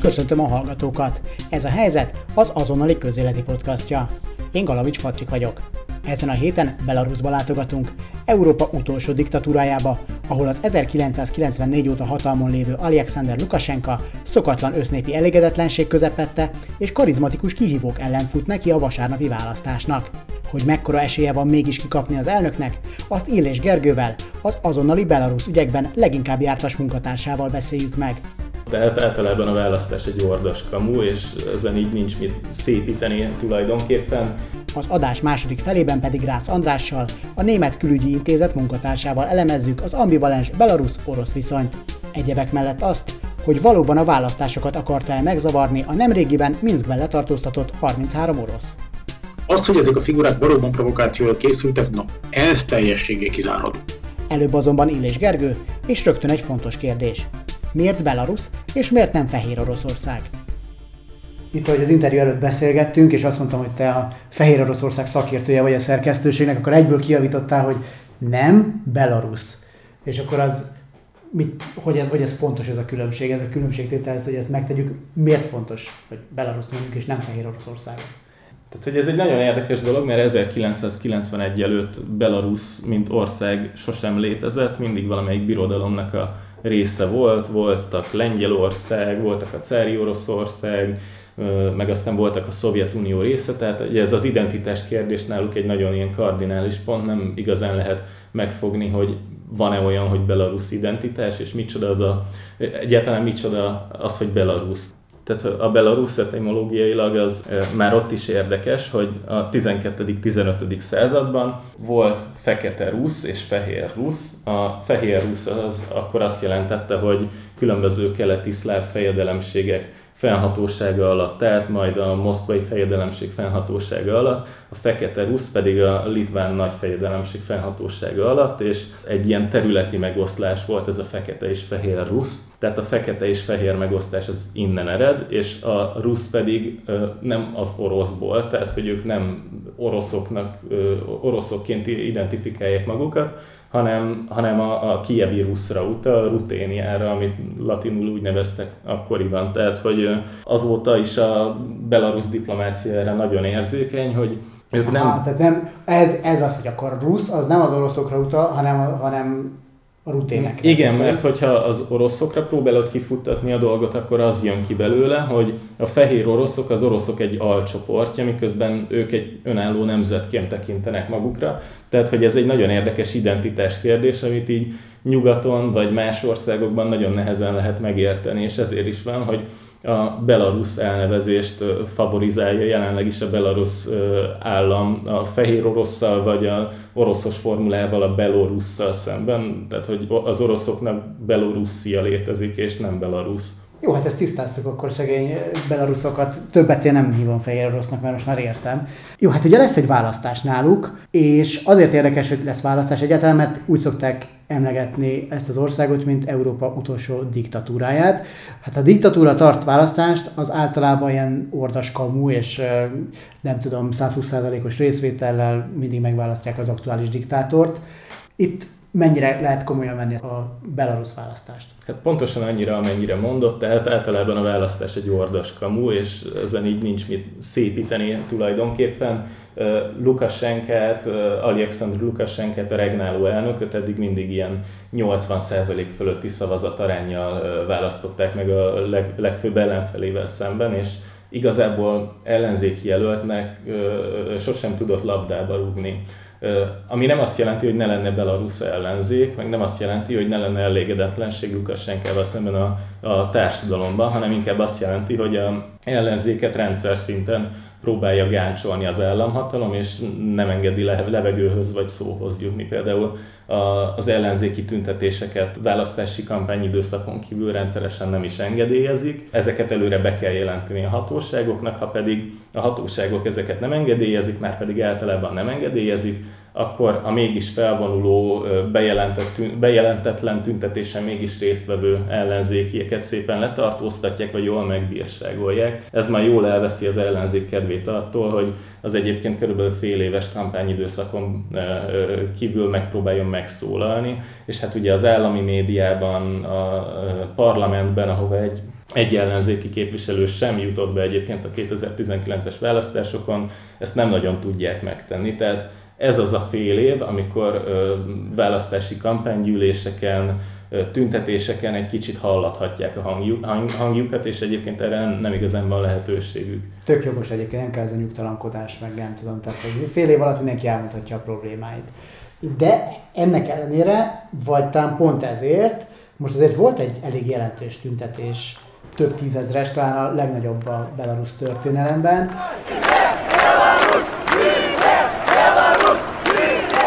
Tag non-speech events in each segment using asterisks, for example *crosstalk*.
Köszöntöm a hallgatókat! Ez a helyzet az azonnali közéleti podcastja. Én Galavics Patrik vagyok. Ezen a héten Belarusba látogatunk, Európa utolsó diktatúrájába, ahol az 1994 óta hatalmon lévő Alexander Lukasenka szokatlan össznépi elégedetlenség közepette és karizmatikus kihívók ellen fut neki a vasárnapi választásnak. Hogy mekkora esélye van mégis kikapni az elnöknek, azt Illés Gergővel, az azonnali Belarus ügyekben leginkább jártas munkatársával beszéljük meg. Tehát általában a választás egy ordas kamu, és ezen így nincs mit szépíteni tulajdonképpen. Az adás második felében pedig Rácz Andrással, a Német Külügyi Intézet munkatársával elemezzük az ambivalens Belarus-orosz viszonyt. Egyebek mellett azt, hogy valóban a választásokat akarta-e megzavarni a nemrégiben Minskben letartóztatott 33 orosz. Az, hogy ezek a figurák valóban provokációra készültek, no, ez teljességé kizárható. Előbb azonban Illés Gergő, és rögtön egy fontos kérdés. Miért Belarus, és miért nem Fehér Oroszország? Itt, ahogy az interjú előtt beszélgettünk, és azt mondtam, hogy te a Fehér Oroszország szakértője vagy a szerkesztőségnek, akkor egyből kijavítottál, hogy nem Belarus. És akkor az, mit, hogy, ez, hogy ez fontos ez a különbség, ez a különbségtétel, ez, hogy ezt megtegyük, miért fontos, hogy Belarus mondjuk, és nem Fehér Oroszország? Tehát, hogy ez egy nagyon érdekes dolog, mert 1991 előtt Belarus, mint ország sosem létezett, mindig valamelyik birodalomnak a része volt, voltak Lengyelország, voltak a Cári Oroszország, meg aztán voltak a Szovjetunió része, tehát ugye ez az identitás kérdés náluk egy nagyon ilyen kardinális pont, nem igazán lehet megfogni, hogy van-e olyan, hogy Belarus identitás, és micsoda az a, egyáltalán micsoda az, hogy Belarus. Tehát a Belarus etimológiailag az már ott is érdekes, hogy a 12.-15. században volt fekete rusz és fehér rusz. A fehér rusz az akkor azt jelentette, hogy különböző keleti szláv fejedelemségek fennhatósága alatt, tehát majd a moszkvai fejedelemség fennhatósága alatt, a fekete rusz pedig a litván nagy fejedelemség fennhatósága alatt, és egy ilyen területi megoszlás volt ez a fekete és fehér rusz. Tehát a fekete és fehér megosztás az innen ered, és a rusz pedig nem az oroszból, tehát hogy ők nem oroszoknak, oroszokként identifikálják magukat, hanem, hanem a, a kievi ruszra utal, ruténiára, amit latinul úgy neveztek akkoriban. Tehát, hogy azóta is a belarusz diplomácia erre nagyon érzékeny, hogy ők nem... Aha, tehát nem, ez, ez az, hogy akkor rusz, az nem az oroszokra utal, hanem, hanem a ruténekre. Igen, beszél. mert hogyha az oroszokra próbálod kifuttatni a dolgot, akkor az jön ki belőle, hogy a fehér oroszok, az oroszok egy alcsoportja, miközben ők egy önálló nemzetként tekintenek magukra. Tehát, hogy ez egy nagyon érdekes identitás kérdés, amit így nyugaton vagy más országokban nagyon nehezen lehet megérteni, és ezért is van, hogy a Belarus elnevezést favorizálja jelenleg is a Belarus állam a fehér orosszal vagy a oroszos formulával a belorusszal szemben, tehát hogy az oroszoknak Belorusszia létezik és nem Belarus. Jó, hát ezt tisztáztuk akkor szegény belaruszokat. Többet én nem hívom fehér orosznak, mert most már értem. Jó, hát ugye lesz egy választás náluk, és azért érdekes, hogy lesz választás egyáltalán, mert úgy szokták emlegetni ezt az országot, mint Európa utolsó diktatúráját. Hát a diktatúra tart választást, az általában ilyen ordas kamu, és nem tudom, 120%-os részvétellel mindig megválasztják az aktuális diktátort. Itt mennyire lehet komolyan venni a belarusz választást? Hát pontosan annyira, amennyire mondott, tehát általában a választás egy ordas kamu, és ezen így nincs mit szépíteni tulajdonképpen. Lukasenkát, Alexandr Lukasenkát, a regnáló elnököt eddig mindig ilyen 80% fölötti szavazatarányjal választották meg a leg, legfőbb ellenfelével szemben, és igazából ellenzéki jelöltnek sosem tudott labdába rúgni. Ami nem azt jelenti, hogy ne lenne Belarus ellenzék, meg nem azt jelenti, hogy ne lenne elégedetlenség Lukasenkával szemben a, a társadalomban, hanem inkább azt jelenti, hogy a ellenzéket rendszer szinten próbálja gáncsolni az államhatalom, és nem engedi levegőhöz vagy szóhoz jutni. Például az ellenzéki tüntetéseket választási kampányidőszakon kívül rendszeresen nem is engedélyezik. Ezeket előre be kell jelenteni a hatóságoknak, ha pedig a hatóságok ezeket nem engedélyezik, már pedig általában nem engedélyezik, akkor a mégis felvonuló, bejelentett, bejelentetlen tüntetésen mégis résztvevő ellenzékieket szépen letartóztatják, vagy jól megbírságolják. Ez már jól elveszi az ellenzék kedvét attól, hogy az egyébként körülbelül fél éves kampányidőszakon kívül megpróbáljon megszólalni, és hát ugye az állami médiában, a parlamentben, ahova egy egy ellenzéki képviselő sem jutott be egyébként a 2019-es választásokon, ezt nem nagyon tudják megtenni. Tehát ez az a fél év, amikor választási kampánygyűléseken, tüntetéseken egy kicsit hallathatják a hangjuk, hang, hangjukat, és egyébként erre nem, igazán van lehetőségük. Tök jogos egyébként, nem kell ez a nyugtalankodás, meg nem tudom, tehát hogy fél év alatt mindenki elmondhatja a problémáit. De ennek ellenére, vagy talán pont ezért, most azért volt egy elég jelentős tüntetés, több tízezres, talán a legnagyobb a Belarus történelemben.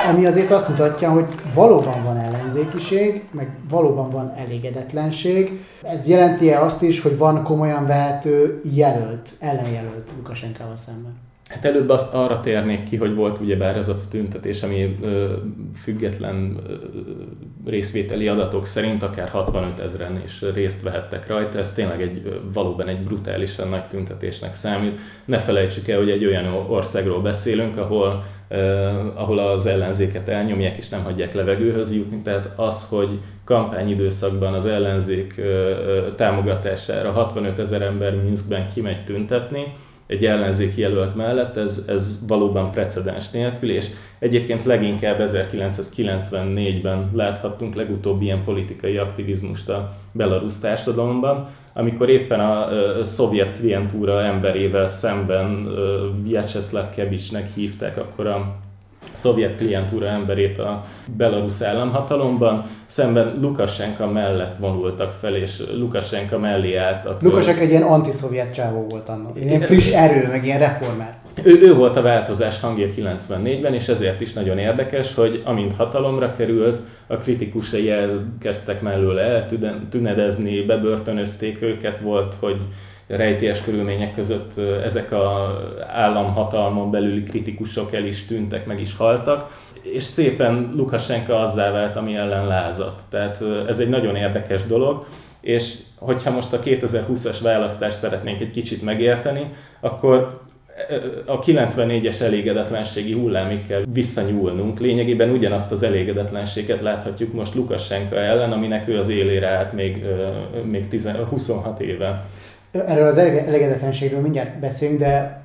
Ami azért azt mutatja, hogy valóban van ellenzékiség, meg valóban van elégedetlenség. Ez jelenti-e azt is, hogy van komolyan vehető jelölt, ellenjelölt Lukasenkával szemben? Hát előbb az, arra térnék ki, hogy volt ugyebár ez a tüntetés, ami ö, független ö, részvételi adatok szerint akár 65 ezeren is részt vehettek rajta. Ez tényleg egy, valóban egy brutálisan nagy tüntetésnek számít. Ne felejtsük el, hogy egy olyan országról beszélünk, ahol, ö, ahol az ellenzéket elnyomják és nem hagyják levegőhöz jutni. Tehát az, hogy kampányidőszakban az ellenzék ö, ö, támogatására 65 ezer ember Minskben kimegy tüntetni, egy ellenzéki jelölt mellett, ez, ez valóban precedens nélkül, és egyébként leginkább 1994-ben láthattunk legutóbb ilyen politikai aktivizmust a belarusz társadalomban, amikor éppen a, a szovjet klientúra emberével szemben Vyacheslav Kebicsnek hívták akkor a szovjet klientúra emberét a belarusz államhatalomban, szemben Lukashenka mellett vonultak fel, és Lukashenka mellé álltak. Lukashenka egy ilyen antiszovjet csávó volt annak, ilyen friss erő, meg ilyen reformer. Ő, ő volt a változás hangja 94-ben, és ezért is nagyon érdekes, hogy amint hatalomra került, a kritikusai elkezdtek mellőle eltünedezni, bebörtönözték őket, volt, hogy rejtélyes körülmények között ezek a államhatalmon belüli kritikusok el is tűntek, meg is haltak, és szépen Lukashenko azzá vált, ami ellen lázadt. Tehát ez egy nagyon érdekes dolog, és hogyha most a 2020-as választást szeretnénk egy kicsit megérteni, akkor a 94-es elégedetlenségi hullámig kell visszanyúlnunk. Lényegében ugyanazt az elégedetlenséget láthatjuk most Lukashenko ellen, aminek ő az élére állt még, még 10, 26 éve. Erről az elégedetlenségről mindjárt beszélünk, de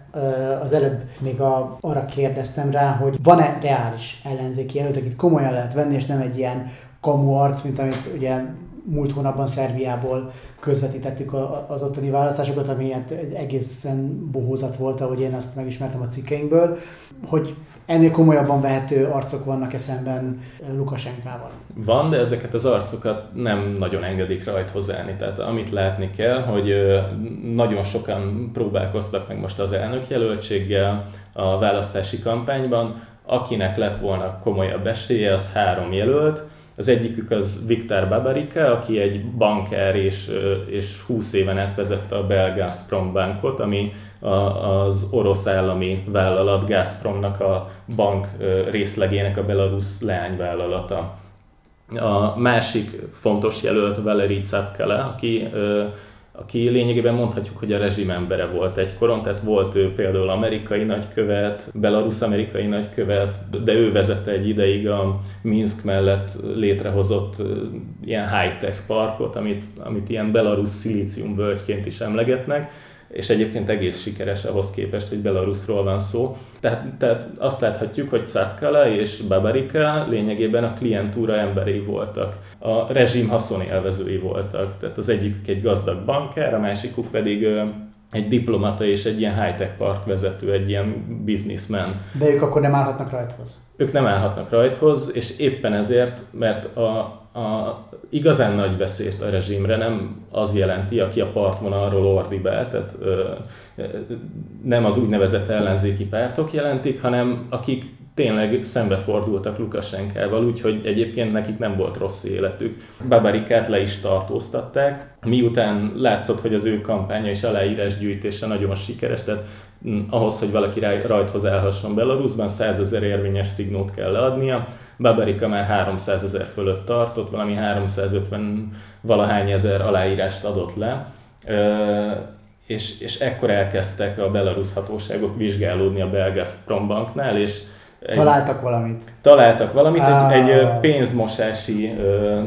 az előbb még a, arra kérdeztem rá, hogy van-e reális ellenzéki jelölt, akit komolyan lehet venni, és nem egy ilyen kamu arc, mint amit ugye múlt hónapban Szerbiából közvetítettük az ottani választásokat, ami hát egészen bohózat volt, ahogy én azt megismertem a cikkeinkből, hogy ennél komolyabban vehető arcok vannak eszemben Lukasenkával. Van, de ezeket az arcokat nem nagyon engedik rajthoz állni. Tehát amit látni kell, hogy nagyon sokan próbálkoztak meg most az elnökjelöltséggel a választási kampányban, akinek lett volna komolyabb esélye, az három jelölt, az egyikük az Viktor Babarika, aki egy banker és, és 20 éven át vezette a Bel Gazprom bankot, ami a, az orosz állami vállalat Gazpromnak a bank részlegének a belarusz leányvállalata. A másik fontos jelölt Valeri Tsapkala, aki aki lényegében mondhatjuk, hogy a rezsim embere volt egykoron, tehát volt ő például amerikai nagykövet, belarusz amerikai nagykövet, de ő vezette egy ideig a Minsk mellett létrehozott ilyen high-tech parkot, amit, amit ilyen belarusz szilícium völgyként is emlegetnek, és egyébként egész sikeres ahhoz képest, hogy Belarusról van szó. Tehát, tehát azt láthatjuk, hogy Szakkala és Babarika lényegében a klientúra emberei voltak, a rezsim haszonélvezői voltak. Tehát az egyikük egy gazdag banker, a másikuk pedig egy diplomata és egy ilyen high-tech park vezető, egy ilyen businessman. De ők akkor nem állhatnak rajthoz? Ők nem állhatnak rajthoz, és éppen ezért, mert a, a igazán nagy veszélyt a rezsimre nem az jelenti, aki a partvonalról ordibál, tehát ö, nem az úgynevezett ellenzéki pártok jelentik, hanem akik tényleg szembefordultak Lukasenkával, úgyhogy egyébként nekik nem volt rossz életük. Babarikát le is tartóztatták, miután látszott, hogy az ő kampánya és aláírásgyűjtése nagyon sikeres, tehát mm, ahhoz, hogy valaki rajthoz állhasson Belarusban, 100 ezer érvényes szignót kell leadnia, Babarika már 300 ezer fölött tartott, valami 350 valahány ezer aláírást adott le, és, és ekkor elkezdtek a belarusz hatóságok vizsgálódni a Belgazprom banknál, és egy, találtak valamit. Találtak valamit, ah. egy, egy pénzmosási ö,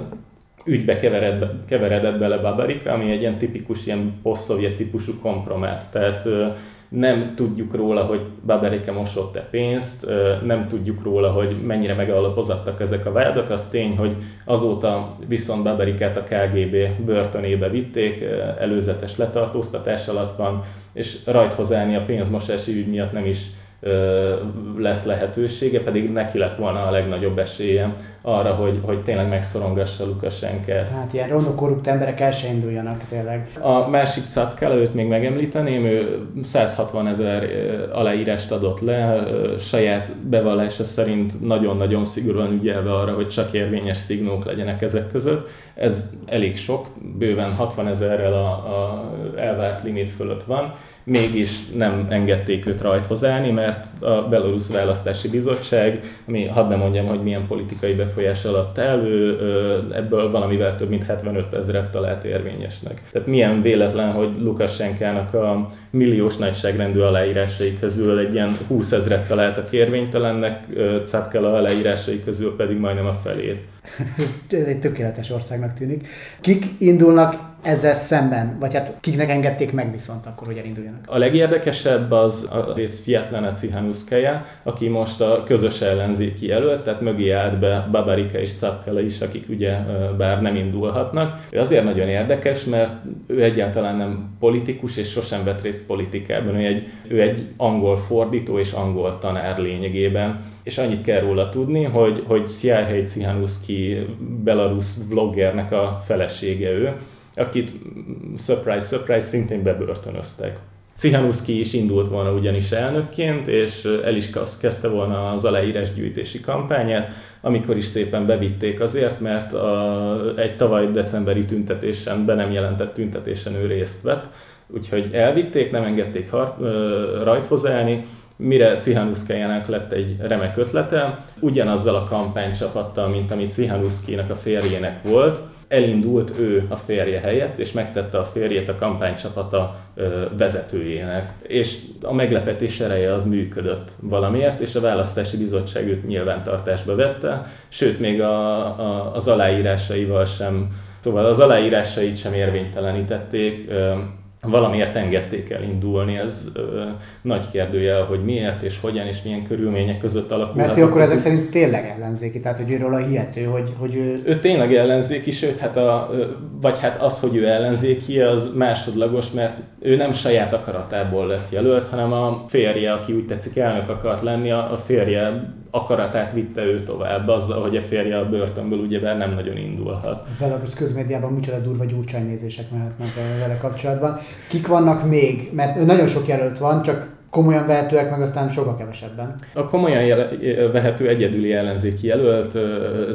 ügybe keveredett, keveredett bele Babarika, ami egy ilyen tipikus, ilyen poszt típusú kompromát. Tehát ö, nem tudjuk róla, hogy Baberike mosott-e pénzt, nem tudjuk róla, hogy mennyire megalapozottak ezek a vádak. Az tény, hogy azóta viszont Baberikát a KGB börtönébe vitték, előzetes letartóztatás alatt van, és rajthoz állni a pénzmosási ügy miatt nem is lesz lehetősége, pedig neki lett volna a legnagyobb esélye arra, hogy, hogy tényleg megszorongassa Lukasenkát. Hát ilyen rondó korrupt emberek el se induljanak tényleg. A másik Catkala, őt még megemlíteném, ő 160 ezer aláírást adott le, saját bevallása szerint nagyon-nagyon szigorúan ügyelve arra, hogy csak érvényes szignók legyenek ezek között. Ez elég sok, bőven 60 ezerrel a, a elvárt limit fölött van mégis nem engedték őt rajthoz állni, mert a Belarus Választási Bizottság, ami hadd nem mondjam, hogy milyen politikai befolyás alatt áll, ő ebből valamivel több mint 75 ezeret talált érvényesnek. Tehát milyen véletlen, hogy Lukashenkának a milliós nagyságrendű aláírásai közül egy ilyen 20 ezeret találtak érvénytelennek, Catkala aláírásai közül pedig majdnem a felét. *laughs* Ez egy tökéletes országnak tűnik. Kik indulnak ezzel szemben, vagy hát kiknek engedték meg viszont akkor, hogy elinduljanak? A legérdekesebb az a rész Fietlana Cihanuszkeja, aki most a közös ellenzéki jelölt, tehát mögé állt be Babarika és Capkele is, akik ugye bár nem indulhatnak. Ő azért nagyon érdekes, mert ő egyáltalán nem politikus, és sosem vett részt politikában. Ő egy, ő egy angol fordító és angol tanár lényegében és annyit kell róla tudni, hogy, hogy Sziárhely Cihanuszki belarusz vloggernek a felesége ő, akit surprise, surprise szintén bebörtönöztek. Cihanuszki is indult volna ugyanis elnökként, és el is kezdte volna az aláírásgyűjtési kampányát, amikor is szépen bevitték azért, mert a, egy tavaly decemberi tüntetésen, be nem jelentett tüntetésen ő részt vett, úgyhogy elvitték, nem engedték hart, rajthoz állni, mire Cihanuszkájának lett egy remek ötlete, ugyanazzal a kampánycsapattal, mint ami Cihanuszkinak a férjének volt, elindult ő a férje helyett, és megtette a férjét a kampánycsapata vezetőjének. És a meglepetés ereje az működött valamiért, és a választási bizottság őt nyilvántartásba vette, sőt még a, a, az aláírásaival sem, szóval az aláírásait sem érvénytelenítették, valamiért engedték el indulni, ez ö, nagy kérdője, hogy miért és hogyan és milyen körülmények között alakult. Mert ő akkor ezek szerint tényleg ellenzéki, tehát hogy őről a hihető, hogy, hogy ő... Ő tényleg ellenzéki, sőt, hát a, vagy hát az, hogy ő ellenzéki, az másodlagos, mert ő nem saját akaratából lett jelölt, hanem a férje, aki úgy tetszik elnök akart lenni, a férje akaratát vitte ő tovább, azzal, hogy a férje a börtönből ugyebár nem nagyon indulhat. A Belarus közmédiában micsoda durva gyurcsánynézések mehetnek vele kapcsolatban. Kik vannak még? Mert nagyon sok jelölt van, csak komolyan vehetőek, meg aztán sokkal kevesebben. A komolyan jele, vehető egyedüli ellenzéki jelölt,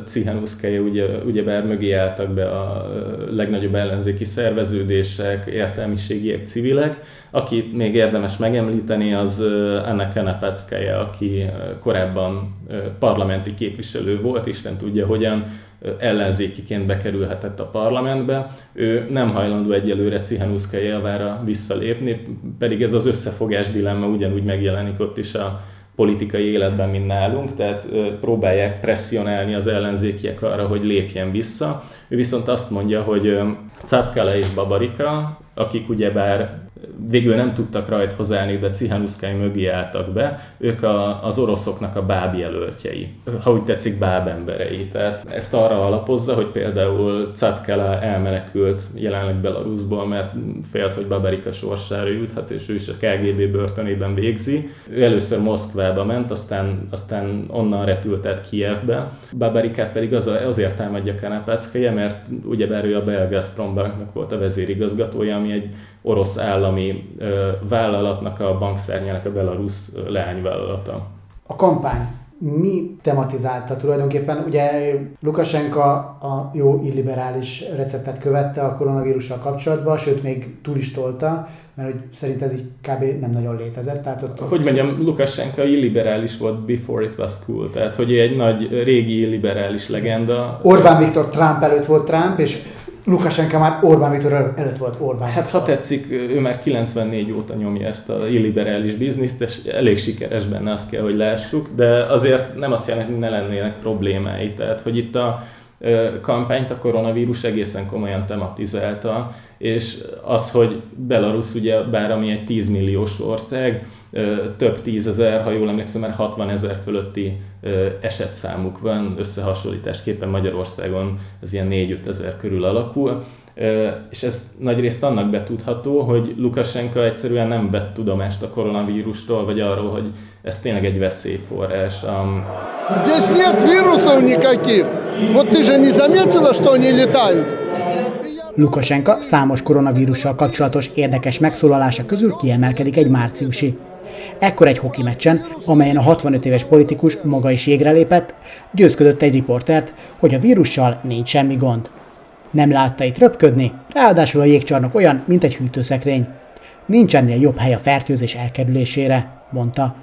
Cihanuszkeje ugye, ugyebár mögé álltak be a legnagyobb ellenzéki szerveződések, értelmiségiek, civilek. Akit még érdemes megemlíteni, az Anna Kanapeckaja, aki korábban parlamenti képviselő volt, Isten tudja hogyan, ellenzékiként bekerülhetett a parlamentbe. Ő nem hajlandó egyelőre Cihanuszka javára visszalépni, pedig ez az összefogás dilemma ugyanúgy megjelenik ott is a politikai életben, mint nálunk, tehát próbálják presszionálni az ellenzékiek arra, hogy lépjen vissza. Ő viszont azt mondja, hogy Capkele és Babarika, akik ugyebár végül nem tudtak rajthoz állni, de Cihanuszkály mögé álltak be, ők a, az oroszoknak a báb jelöltjei, ha úgy tetszik báb emberei. Tehát ezt arra alapozza, hogy például Catkela elmenekült jelenleg Belarusból, mert félt, hogy Babarika sorsára juthat, és ő is a KGB börtönében végzi. Ő először Moszkvába ment, aztán, aztán onnan repült át Kievbe. Babarikát pedig az, azért támadja Kanapáckaja, mert ugyebár ő a Belgazprom banknak volt a vezérigazgatója, ami egy orosz állami vállalatnak, a bankszárnyának a Belarus leányvállalata. A kampány mi tematizálta tulajdonképpen? Ugye Lukasenka a jó illiberális receptet követte a koronavírussal kapcsolatban, sőt még túl is tolta, mert hogy szerint ez így kb. nem nagyon létezett. Tehát ott, ott... Hogy mondjam, Lukasenka illiberális volt before it was cool, tehát hogy egy nagy régi illiberális legenda. Orbán Viktor Trump előtt volt Trump, és Lukasenka már Orbán Viktor előtt volt Orbán Hát ha tetszik, ő már 94 óta nyomja ezt a illiberális bizniszt, és elég sikeres benne, azt kell, hogy lássuk, de azért nem azt jelenti, hogy ne lennének problémái. Tehát, hogy itt a kampányt a koronavírus egészen komolyan tematizálta, és az, hogy Belarus ugye, bár ami egy 10 milliós ország, több tízezer, ha jól emlékszem, már 60 ezer fölötti esetszámuk van, összehasonlításképpen Magyarországon ez ilyen 4-5 ezer körül alakul, és ez nagyrészt annak betudható, hogy Lukasenka egyszerűen nem vett tudomást a koronavírustól, vagy arról, hogy ez tényleg egy veszélyforrás. Здесь нет вирусов никаких. Вот ты же не заметила, что они летают? Lukasenka számos koronavírussal kapcsolatos érdekes megszólalása közül kiemelkedik egy márciusi. Ekkor egy hoki meccsen, amelyen a 65 éves politikus maga is jégre lépett, győzködött egy riportert, hogy a vírussal nincs semmi gond. Nem látta itt röpködni, ráadásul a jégcsarnok olyan, mint egy hűtőszekrény. Nincs ennél jobb hely a fertőzés elkerülésére, mondta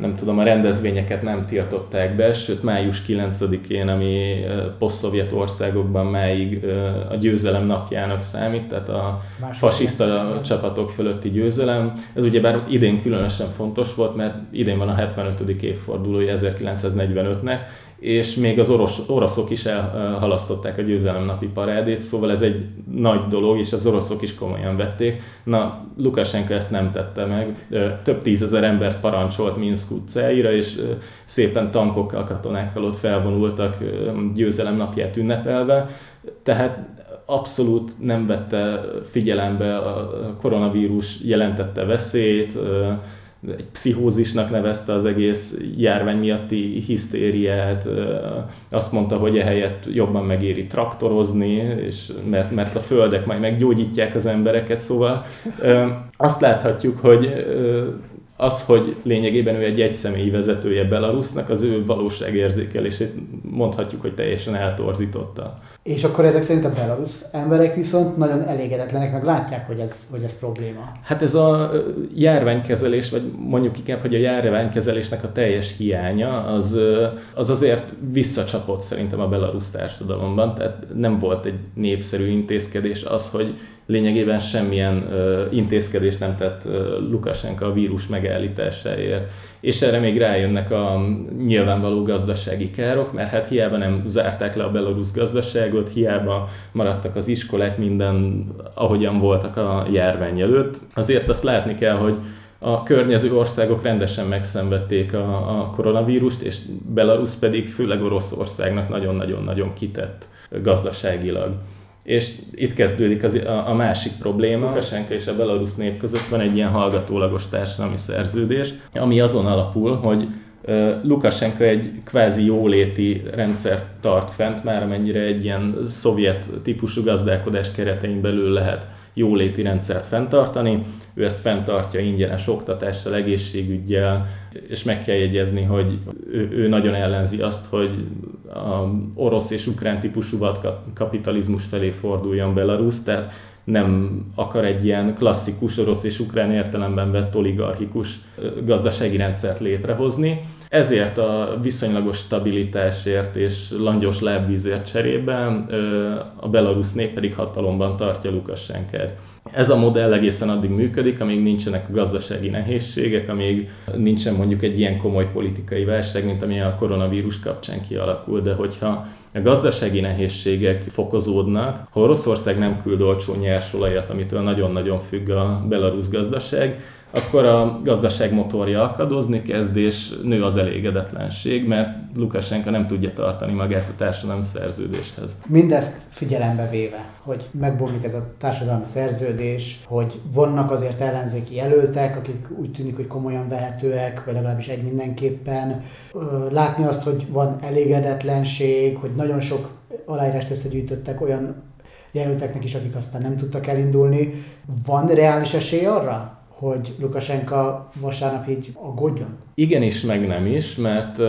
nem tudom, a rendezvényeket nem tiltották be, sőt május 9-én, ami poszt-szovjet országokban máig a győzelem napjának számít, tehát a Más fasiszta csapatok fölötti győzelem. Ez ugyebár idén különösen fontos volt, mert idén van a 75. évfordulója 1945-nek, és még az orosz, oroszok is elhalasztották a győzelemnapi parádét, szóval ez egy nagy dolog, és az oroszok is komolyan vették. Na, Lukasenko ezt nem tette meg. Több tízezer embert parancsolt Minsk utcáira, és szépen tankokkal, katonákkal ott felvonultak győzelemnapját ünnepelve. Tehát abszolút nem vette figyelembe a koronavírus jelentette veszélyt, egy pszichózisnak nevezte az egész járvány miatti hisztériát, azt mondta, hogy ehelyett jobban megéri traktorozni, és mert, mert a földek majd meggyógyítják az embereket, szóval azt láthatjuk, hogy az, hogy lényegében ő egy egyszemélyi vezetője Belarusnak, az ő valóságérzékelését mondhatjuk, hogy teljesen eltorzította. És akkor ezek szerint a belarusz emberek viszont nagyon elégedetlenek, meg látják, hogy ez, hogy ez probléma. Hát ez a járványkezelés, vagy mondjuk inkább, hogy a járványkezelésnek a teljes hiánya, az, az azért visszacsapott szerintem a belarusz társadalomban, tehát nem volt egy népszerű intézkedés az, hogy lényegében semmilyen intézkedést nem tett Lukasenka a vírus megállításáért. És erre még rájönnek a nyilvánvaló gazdasági károk, mert hát hiába nem zárták le a belorusz gazdaságot, hiába maradtak az iskolák minden, ahogyan voltak a járvány előtt. Azért azt látni kell, hogy a környező országok rendesen megszenvedték a, a koronavírust, és Belarus pedig főleg Oroszországnak nagyon-nagyon-nagyon kitett gazdaságilag. És itt kezdődik az, a, a másik probléma. Lukasenka és a belarusz nép között van egy ilyen hallgatólagos társadalmi szerződés, ami azon alapul, hogy Lukasenka egy kvázi jóléti rendszert tart fent, már amennyire egy ilyen szovjet típusú gazdálkodás keretein belül lehet jóléti rendszert fenntartani. Ő ezt fenntartja ingyenes oktatással, egészségügyel, és meg kell jegyezni, hogy ő, ő nagyon ellenzi azt, hogy a orosz és ukrán típusú kapitalizmus felé forduljon Belarus, tehát nem akar egy ilyen klasszikus orosz és ukrán értelemben vett oligarchikus gazdasági rendszert létrehozni. Ezért a viszonylagos stabilitásért és langyos lábvízért cserében a belarusz nép pedig hatalomban tartja Lukasenkát. Ez a modell egészen addig működik, amíg nincsenek gazdasági nehézségek, amíg nincsen mondjuk egy ilyen komoly politikai válság, mint ami a koronavírus kapcsán kialakul, de hogyha a gazdasági nehézségek fokozódnak, ha Oroszország nem küld olcsó nyersolajat, amitől nagyon-nagyon függ a belarusz gazdaság, akkor a gazdaság motorja akadozni kezd, és nő az elégedetlenség, mert Lukasenka nem tudja tartani magát a társadalmi szerződéshez. Mindezt figyelembe véve, hogy megbomlik ez a társadalmi szerződés, hogy vannak azért ellenzéki jelöltek, akik úgy tűnik, hogy komolyan vehetőek, vagy legalábbis egy mindenképpen. Látni azt, hogy van elégedetlenség, hogy nagyon sok aláírást összegyűjtöttek olyan jelölteknek is, akik aztán nem tudtak elindulni. Van reális esély arra, hogy Lukasenka vasárnap így aggódjon? Igen is, meg nem is, mert uh,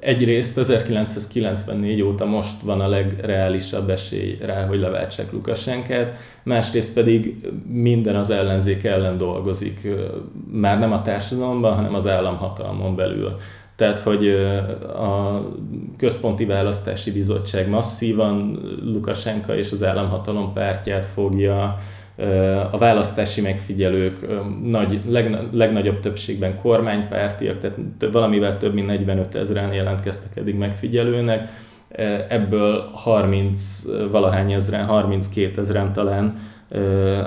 egyrészt 1994 óta most van a legreálisabb esély rá, hogy leváltsák Lukasenkát, másrészt pedig minden az ellenzék ellen dolgozik, már nem a társadalomban, hanem az államhatalmon belül. Tehát, hogy a Központi Választási Bizottság masszívan Lukasenka és az államhatalom pártját fogja, a választási megfigyelők nagy, leg, legnagyobb többségben kormánypártiak, tehát valamivel több mint 45 ezeren jelentkeztek eddig megfigyelőnek, ebből 30 valahány ezeren, 32 ezeren talán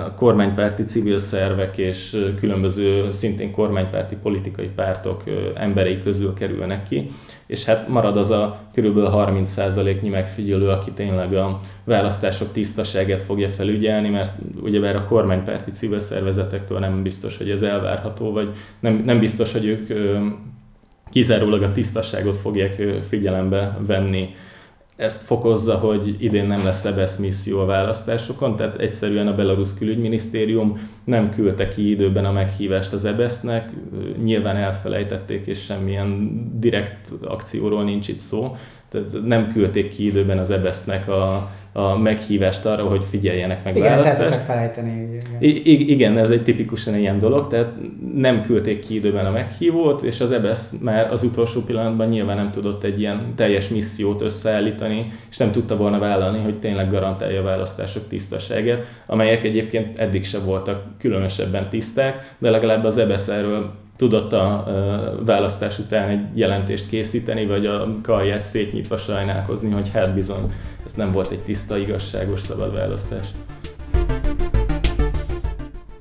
a kormánypárti civil szervek és különböző szintén kormánypárti politikai pártok emberei közül kerülnek ki, és hát marad az a kb. 30%-nyi megfigyelő, aki tényleg a választások tisztaságát fogja felügyelni, mert ugyebár a kormánypárti civil szervezetektől nem biztos, hogy ez elvárható, vagy nem, nem biztos, hogy ők kizárólag a tisztaságot fogják figyelembe venni ezt fokozza, hogy idén nem lesz EBSZ misszió a választásokon, tehát egyszerűen a Belarus külügyminisztérium nem küldte ki időben a meghívást az EBSZ-nek, nyilván elfelejtették, és semmilyen direkt akcióról nincs itt szó, tehát nem küldték ki időben az EBSZ-nek a, a meghívást arra, hogy figyeljenek meg Igen, ezt el felejteni. Igen. I- igen, ez egy tipikusan ilyen dolog, tehát nem küldték ki időben a meghívót, és az EBSZ már az utolsó pillanatban nyilván nem tudott egy ilyen teljes missziót összeállítani, és nem tudta volna vállalni, hogy tényleg garantálja a választások tisztaságát, amelyek egyébként eddig se voltak különösebben tiszták, de legalább az EBSZ erről tudott a választás után egy jelentést készíteni, vagy a karját szétnyitva sajnálkozni, hogy hát bizony, ez nem volt egy tiszta, igazságos, szabad választás.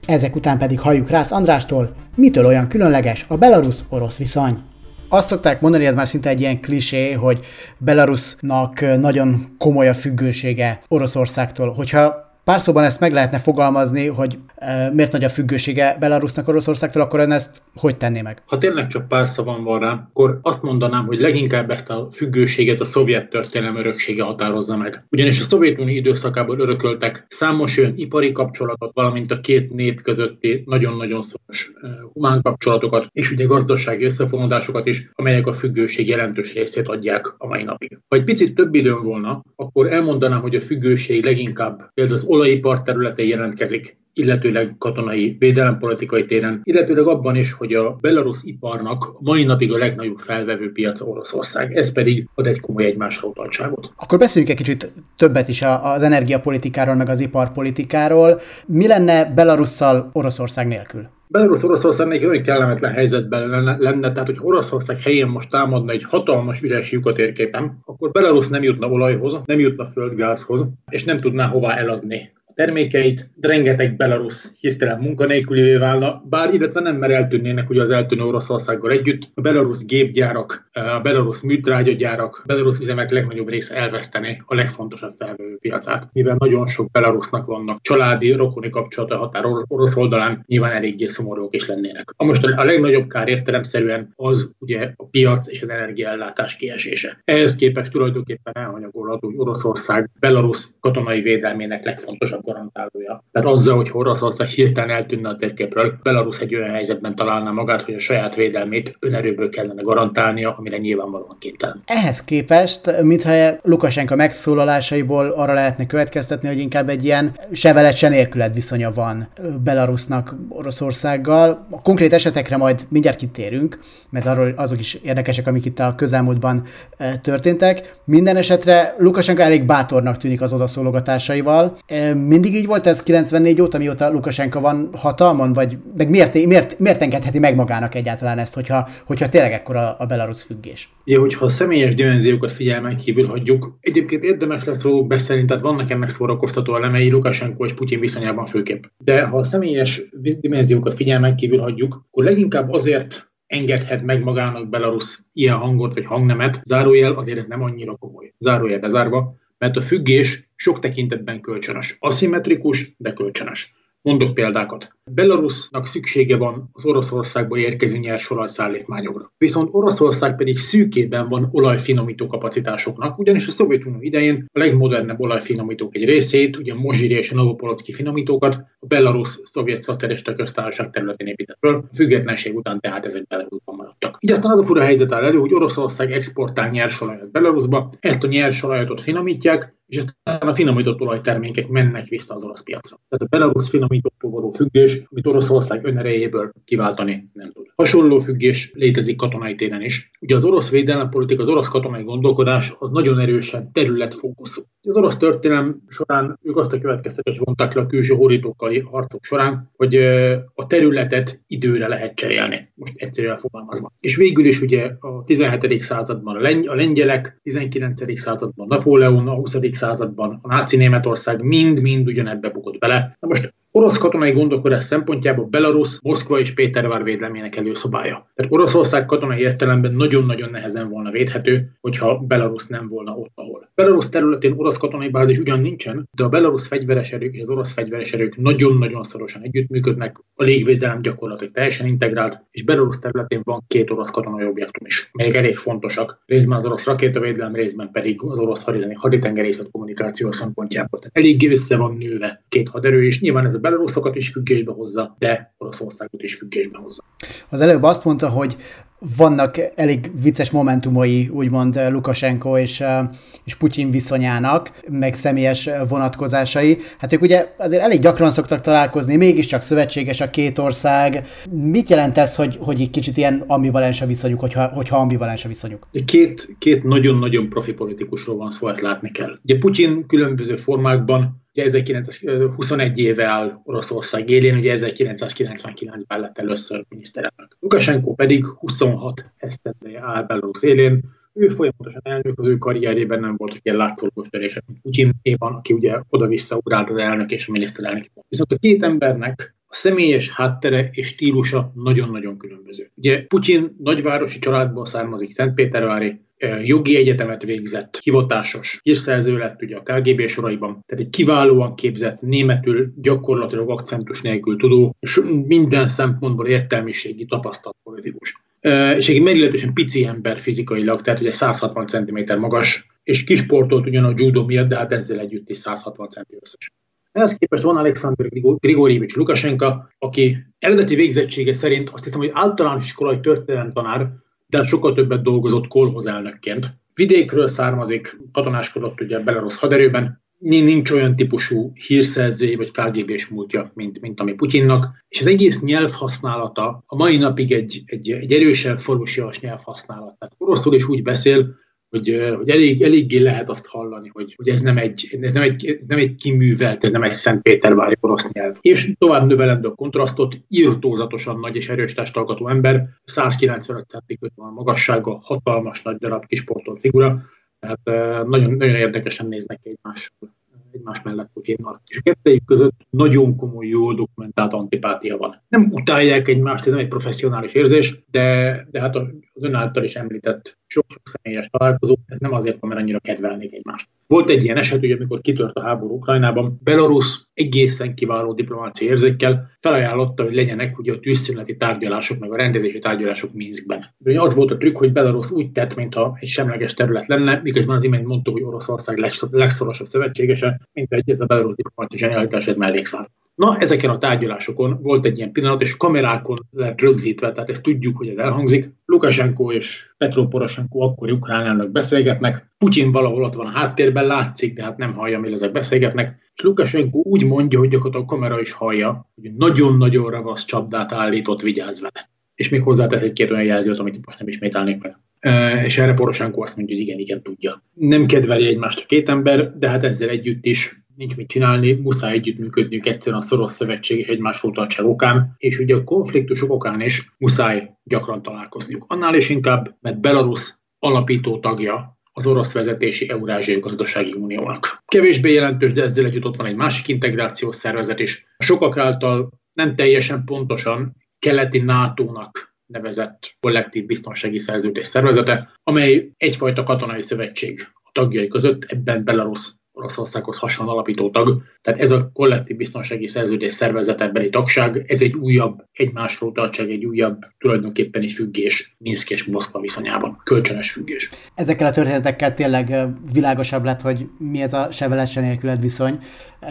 Ezek után pedig halljuk Rácz Andrástól, mitől olyan különleges a belarusz-orosz viszony. Azt szokták mondani, ez már szinte egy ilyen klisé, hogy Belarusnak nagyon komoly a függősége Oroszországtól. Hogyha pár szóban ezt meg lehetne fogalmazni, hogy miért nagy a függősége Belarusnak Oroszországtól, akkor ön ezt hogy tenné meg? Ha tényleg csak pár szavam van rá, akkor azt mondanám, hogy leginkább ezt a függőséget a szovjet történelem öröksége határozza meg. Ugyanis a Szovjetunió időszakából örököltek számos olyan ipari kapcsolatot, valamint a két nép közötti nagyon-nagyon szoros humán kapcsolatokat, és ugye gazdasági összefonódásokat is, amelyek a függőség jelentős részét adják a mai napig. Ha egy picit több időm volna, akkor elmondanám, hogy a függőség leginkább például az olajipar területén jelentkezik, illetőleg katonai védelempolitikai téren, illetőleg abban is, hogy a belarusz iparnak mai napig a legnagyobb felvevő piac Oroszország. Ez pedig ad egy komoly egymásra utaltságot. Akkor beszéljünk egy kicsit többet is az energiapolitikáról, meg az iparpolitikáról. Mi lenne Belarusszal Oroszország nélkül? Belarus Oroszország még olyan kellemetlen helyzetben lenne, lenne, tehát hogy Oroszország helyén most támadna egy hatalmas üres lyuk a térképen, akkor Belarus nem jutna olajhoz, nem jutna földgázhoz, és nem tudná hová eladni termékeit, de rengeteg belarusz hirtelen munkanélkülivé válna, bár illetve nem mer eltűnnének ugye az eltűnő Oroszországgal együtt. A belarusz gépgyárak, a belarusz műtrágyagyárak, a belarusz üzemek legnagyobb része elvesztené a legfontosabb felvevő piacát, mivel nagyon sok belarusznak vannak családi, rokoni kapcsolata határ orosz oldalán, nyilván eléggé szomorúak is lennének. A most a legnagyobb kár értelemszerűen az ugye a piac és az energiaellátás kiesése. Ehhez képest tulajdonképpen elhanyagolható, hogy Oroszország Belarus katonai védelmének legfontosabb garantálója. Tehát azzal, hogy Oroszország hirtelen eltűnne a térképről, Belarus egy olyan helyzetben találná magát, hogy a saját védelmét önerőből kellene garantálnia, amire nyilvánvalóan képtelen. Ehhez képest, mintha Lukasenka megszólalásaiból arra lehetne következtetni, hogy inkább egy ilyen sevelet se nélkület viszonya van Belarusnak Oroszországgal. A konkrét esetekre majd mindjárt kitérünk, mert arról azok is érdekesek, amik itt a közelmúltban eh, történtek. Minden esetre Lukasenka elég bátornak tűnik az odaszólogatásaival. Eh, mindig így volt ez 94 óta, mióta Lukasenka van hatalmon, vagy meg miért, miért, miért engedheti meg magának egyáltalán ezt, hogyha, hogyha tényleg ekkora a belarusz függés? Ja, hogyha a személyes dimenziókat figyelmen kívül hagyjuk, egyébként érdemes lesz róluk beszélni, tehát vannak ennek szórakoztató elemei Lukasenko és Putyin viszonyában főképp. De ha a személyes dimenziókat figyelmen kívül hagyjuk, akkor leginkább azért engedhet meg magának Belarus ilyen hangot vagy hangnemet, zárójel azért ez nem annyira komoly. Zárójel bezárva, mert a függés sok tekintetben kölcsönös. Aszimmetrikus, de kölcsönös. Mondok példákat. Belarusnak szüksége van az Oroszországból érkező nyers olajszállítmányokra. Viszont Oroszország pedig szűkében van olajfinomító kapacitásoknak, ugyanis a Szovjetunió idején a legmodernebb olajfinomítók egy részét, ugye Mozsiri és a Novopolocki finomítókat a Belarus szovjet szocialista köztársaság területén épített föl, a függetlenség után tehát ezek Belarusban maradtak. Így aztán az a fura helyzet áll elő, hogy Oroszország exportál nyersolajat Belarusba, ezt a nyersolajat finomítják, és aztán a finomított olajtermékek mennek vissza az orosz piacra. Tehát a belarusz finomítottól való függés, amit Oroszország önerejéből kiváltani nem tud. Hasonló függés létezik katonai téren is. Ugye az orosz védelempolitika, az orosz katonai gondolkodás az nagyon erősen területfókuszú. Az orosz történelem során ők azt a következtetést vontak le a külső horítókkal harcok során, hogy a területet időre lehet cserélni, most egyszerűen fogalmazva. És végül is ugye a 17. században a lengyelek, 19. században Napóleon, a 20 században a náci Németország mind-mind ugyanebbe bukott bele. Na most orosz katonai gondolkodás szempontjából Belarus, Moszkva és Pétervár védelmének előszobája. Tehát Oroszország katonai értelemben nagyon-nagyon nehezen volna védhető, hogyha Belarus nem volna ott, ahol. Belarus területén orosz katonai bázis ugyan nincsen, de a Belarus fegyveres erők és az orosz fegyveres erők nagyon-nagyon szorosan együttműködnek, a légvédelem gyakorlatilag teljesen integrált, és Belarus területén van két orosz katonai objektum is, melyek elég fontosak. Részben az orosz rakétavédelem, részben pedig az orosz haditengerészet kommunikáció szempontjából. Tehát eléggé össze van nőve két haderő, és nyilván ez a belaruszokat is függésbe hozza, de Oroszországot is függésbe hozza. Az előbb azt mondta, hogy vannak elég vicces momentumai, úgymond Lukasenko és, és Putyin viszonyának, meg személyes vonatkozásai. Hát ők ugye azért elég gyakran szoktak találkozni, mégiscsak szövetséges a két ország. Mit jelent ez, hogy, hogy egy kicsit ilyen ambivalens a viszonyuk, hogyha, hogyha ambivalens a viszonyuk? Két, két nagyon-nagyon profi politikusról van szó, ezt látni kell. Ugye Putyin különböző formákban Ugye 1921 éve áll Oroszország élén, ugye 1999-ben lett először miniszterelnök. Lukashenko pedig 26 esztendeje áll Belarus élén, ő folyamatosan elnök, az ő karrierében nem voltak ilyen látszólagos törések, mint Putyinéban, aki ugye oda-vissza ugrált az elnök és a miniszterelnök. Viszont a két embernek személyes háttere és stílusa nagyon-nagyon különböző. Ugye Putyin nagyvárosi családból származik, Szentpétervári, jogi egyetemet végzett, hivatásos hírszerző lett ugye a KGB soraiban, tehát egy kiválóan képzett, németül gyakorlatilag akcentus nélkül tudó, és minden szempontból értelmiségi tapasztalt politikus. És egy meglehetősen pici ember fizikailag, tehát ugye 160 cm magas, és kisportolt ugyan a judo miatt, de hát ezzel együtt is 160 cm összesen. Ehhez képest van Alexander Grigorievics Lukasenka, aki eredeti végzettsége szerint azt hiszem, hogy általános iskolai történelemtanár, de sokkal többet dolgozott kolhoz elnökként. Vidékről származik, katonáskodott ugye Belarus haderőben, nincs olyan típusú hírszerzői vagy KGB-s múltja, mint, mint ami Putyinnak, és az egész nyelvhasználata a mai napig egy, egy, egy erősen forrósias nyelvhasználat. Tehát oroszul is úgy beszél, hogy, hogy elég, eléggé lehet azt hallani, hogy, hogy ez, nem egy, ez, nem egy, ez nem egy kiművelt, ez nem egy Szentpétervári orosz nyelv. És tovább növelendő a kontrasztot, írtózatosan nagy és erős testalkatú ember, 195 cm van magassága, hatalmas nagy darab kisportolt figura, tehát nagyon, nagyon érdekesen néznek egymással egymás mellett Putyinnal. És a kettőjük között nagyon komoly, jól dokumentált antipátia van. Nem utálják egymást, ez nem egy professzionális érzés, de, de hát az ön által is említett sok-sok személyes találkozó, ez nem azért van, mert annyira kedvelnék egymást. Volt egy ilyen eset, hogy amikor kitört a háború Ukrajnában, Belarus egészen kiváló diplomáciai érzékkel felajánlotta, hogy legyenek ugye a tűzszüneti tárgyalások, meg a rendezési tárgyalások Minskben. Ugye az volt a trükk, hogy Belarus úgy tett, mintha egy semleges terület lenne, miközben az imént mondta, hogy Oroszország legszorosabb szövetségese, mint egy ez a Belarus diplomáciai zsenialitás, ez mellékszál. Na, ezeken a tárgyalásokon volt egy ilyen pillanat, és kamerákon lett rögzítve, tehát ezt tudjuk, hogy ez elhangzik. Lukashenko és Petro Poroshenko akkor ukrán elnök beszélgetnek, Putyin valahol ott van a háttérben, látszik, de hát nem hallja, mi ezek beszélgetnek. És Lukashenko úgy mondja, hogy gyakorlatilag a kamera is hallja, hogy nagyon-nagyon ravasz csapdát állított, vigyázz vele. És még hozzátesz egy-két olyan jelzőt, amit most nem ismételnék meg. És erre Poroshenko azt mondja, hogy igen, igen, tudja. Nem kedveli egymást a két ember, de hát ezzel együtt is nincs mit csinálni, muszáj együttműködniük egyszerűen a szoros szövetség és egymásról tartság okán, és ugye a konfliktusok okán is muszáj gyakran találkozniuk. Annál is inkább, mert Belarus alapító tagja az orosz vezetési Eurázsiai Gazdasági Uniónak. Kevésbé jelentős, de ezzel együtt ott van egy másik integrációs szervezet is. Sokak által nem teljesen pontosan keleti NATO-nak nevezett kollektív biztonsági szerződés szervezete, amely egyfajta katonai szövetség a tagjai között, ebben Belarus Oroszországhoz hasonló alapító tag. Tehát ez a kollektív biztonsági szerződés szervezetebeli tagság, ez egy újabb egymásról tartság, egy újabb tulajdonképpen egy függés Minszk és Moszkva viszonyában. Kölcsönös függés. Ezekkel a történetekkel tényleg világosabb lett, hogy mi ez a se nélküled viszony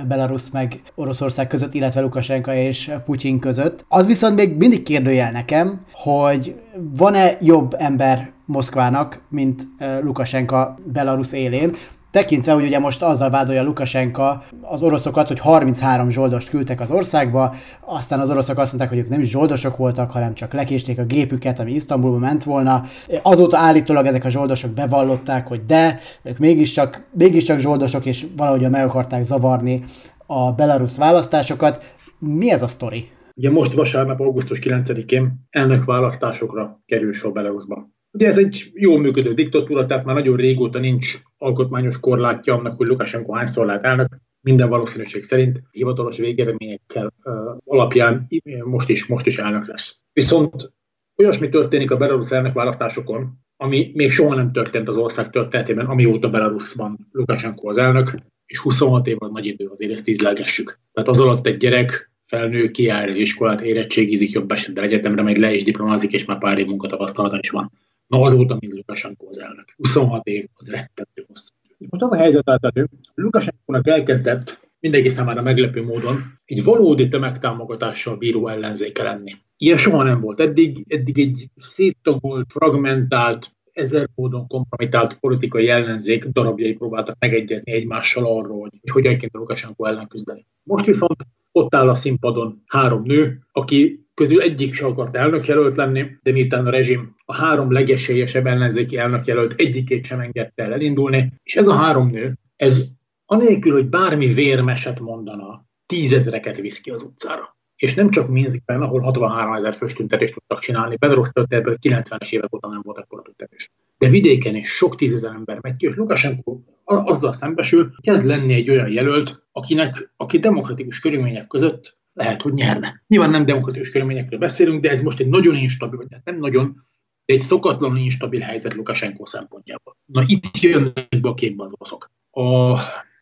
Belarus meg Oroszország között, illetve Lukasenka és Putyin között. Az viszont még mindig kérdőjel nekem, hogy van-e jobb ember Moszkvának, mint Lukasenka Belarus élén tekintve, hogy ugye most azzal vádolja Lukasenka az oroszokat, hogy 33 zsoldost küldtek az országba, aztán az oroszok azt mondták, hogy ők nem is zsoldosok voltak, hanem csak lekésték a gépüket, ami Isztambulba ment volna. Azóta állítólag ezek a zsoldosok bevallották, hogy de, ők mégiscsak, mégiscsak zsoldosok, és valahogy meg akarták zavarni a belarusz választásokat. Mi ez a sztori? Ugye most vasárnap, augusztus 9-én elnök választásokra kerül sor Belarusban. Ugye ez egy jól működő diktatúra, tehát már nagyon régóta nincs alkotmányos korlátja annak, hogy Lukashenko hányszor lát elnök. Minden valószínűség szerint hivatalos végeredményekkel uh, alapján most is, most is elnök lesz. Viszont olyasmi történik a Belarus elnök választásokon, ami még soha nem történt az ország történetében, amióta Belarusban Lukashenko az elnök, és 26 év az nagy idő, azért ezt ízlelgessük. Tehát az alatt egy gyerek felnő, kiáll az iskolát, érettségizik, jobb esetben egyetemre megy le, és diplomázik, és már pár év munkatapasztalata is van. Na azóta, mint Lukasenko az elnök. 26 év, az rettentő hosszú. Most az a helyzet hogy Lukasenkónak elkezdett mindenki számára meglepő módon egy valódi tömegtámogatással bíró ellenzéke lenni. Ilyen soha nem volt. Eddig, eddig egy széttagolt, fragmentált, ezer módon kompromitált politikai ellenzék darabjai próbáltak megegyezni egymással arról, hogy hogyan kéne Lukasenko ellen küzdeni. Most viszont ott áll a színpadon három nő, aki közül egyik se akart elnökjelölt lenni, de miután a rezsim a három legesélyesebb ellenzéki elnökjelölt egyikét sem engedte el elindulni, és ez a három nő, ez anélkül, hogy bármi vérmeset mondana, tízezreket visz ki az utcára. És nem csak Minskben, ahol 63 ezer fős tüntetést tudtak csinálni, Bedros ebből 90-es évek óta nem volt ekkora tüntetés. De vidéken is sok tízezer ember megy ki, és Lukashenko azzal szembesül, kezd lenni egy olyan jelölt, akinek, aki demokratikus körülmények között lehet, hogy nyerne. Nyilván nem demokratikus körülményekről beszélünk, de ez most egy nagyon instabil, vagy hát nem nagyon, de egy szokatlanul instabil helyzet Lukashenko szempontjából. Na itt jönnek be a képbe az oroszok. A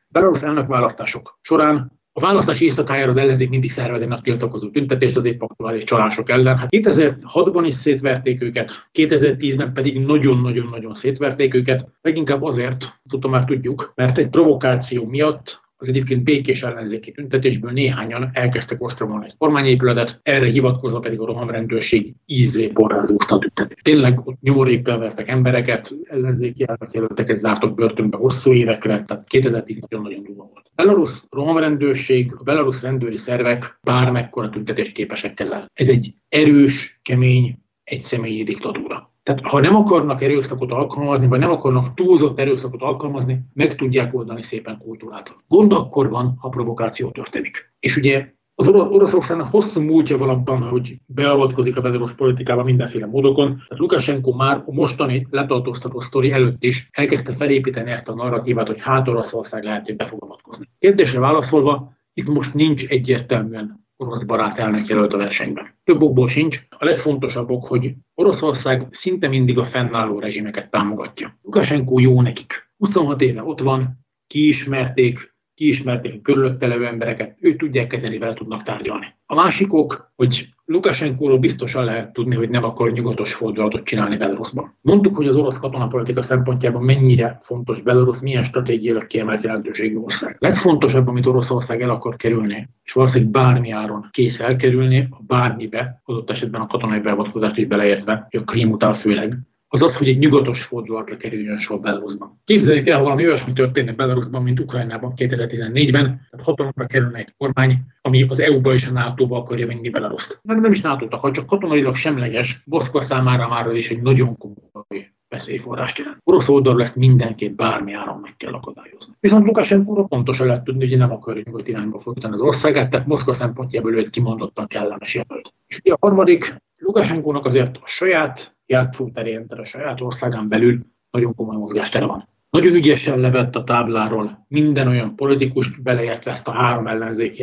Belarus elnökválasztások során a választás éjszakájára az ellenzék mindig szervezett tiltakozó tüntetést az épp aktuális csalások ellen. Hát 2006-ban is szétverték őket, 2010-ben pedig nagyon-nagyon-nagyon szétverték őket, leginkább azért, tudom már tudjuk, mert egy provokáció miatt az egyébként békés ellenzéki tüntetésből néhányan elkezdtek ostromolni egy kormányépületet, erre hivatkozva pedig a roham rendőrség ízé borrázózta a tüntetést. Tényleg ott nyomorékkel vertek embereket, ellenzéki elnökjelölteket zártak börtönbe hosszú évekre, tehát 2010 nagyon-nagyon durva volt. Belarus roham rendőrség, a belarusz rendőri szervek bármekkora tüntetést képesek kezelni. Ez egy erős, kemény, egyszemélyi diktatúra. Tehát ha nem akarnak erőszakot alkalmazni, vagy nem akarnak túlzott erőszakot alkalmazni, meg tudják oldani szépen kultúrát. Gond akkor van, ha provokáció történik. És ugye az Oroszországnak hosszú múltja van abban, hogy beavatkozik a belorusz politikába mindenféle módokon. Tehát Lukashenko már a mostani letartóztató sztori előtt is elkezdte felépíteni ezt a narratívát, hogy hát Oroszország lehet, hogy be fog avatkozni. Kérdésre válaszolva, itt most nincs egyértelműen orosz barát elnök jelölt a versenyben. Több okból sincs. A legfontosabb ok, hogy Oroszország szinte mindig a fennálló rezsimeket támogatja. Lukashenko jó nekik. 26 éve ott van, kiismerték, kiismerték a körülötte levő embereket, őt tudják kezelni, vele tudnak tárgyalni. A másikok, hogy Lukashenko-ról biztosan lehet tudni, hogy nem akar nyugatos fordulatot csinálni Belarusban. Mondtuk, hogy az orosz katonapolitika szempontjában mennyire fontos Belarus, milyen stratégiailag kiemelt jelentőségű ország. Legfontosabb, amit Oroszország el akar kerülni, és valószínűleg bármi áron kész elkerülni, bármibe, adott esetben a katonai beavatkozást is beleértve, a Krím után főleg, az az, hogy egy nyugatos fordulatra kerüljön sor Belarusban. Képzeljük el, valami olyasmi történne Belarusban, mint Ukrajnában 2014-ben, tehát hatalomra kerülne egy kormány, ami az EU-ba és a NATO-ba akarja vinni Belaruszt. Meg nem is NATO-t akar, csak katonailag semleges, Moszkva számára már is egy nagyon komoly veszélyforrást jelent. Orosz oldalról ezt mindenképp bármi áron meg kell akadályozni. Viszont Lukashenko pontosan lehet tudni, hogy nem akarja nyugat irányba fordítani az országát, tehát Moszkva szempontjából ő egy kimondottan kellemes jelölt. És a harmadik, Lukasenkónak azért a saját játszóterén, tehát a saját országán belül nagyon komoly mozgástere van. Nagyon ügyesen levett a tábláról minden olyan politikust, beleértve ezt a három ellenzéki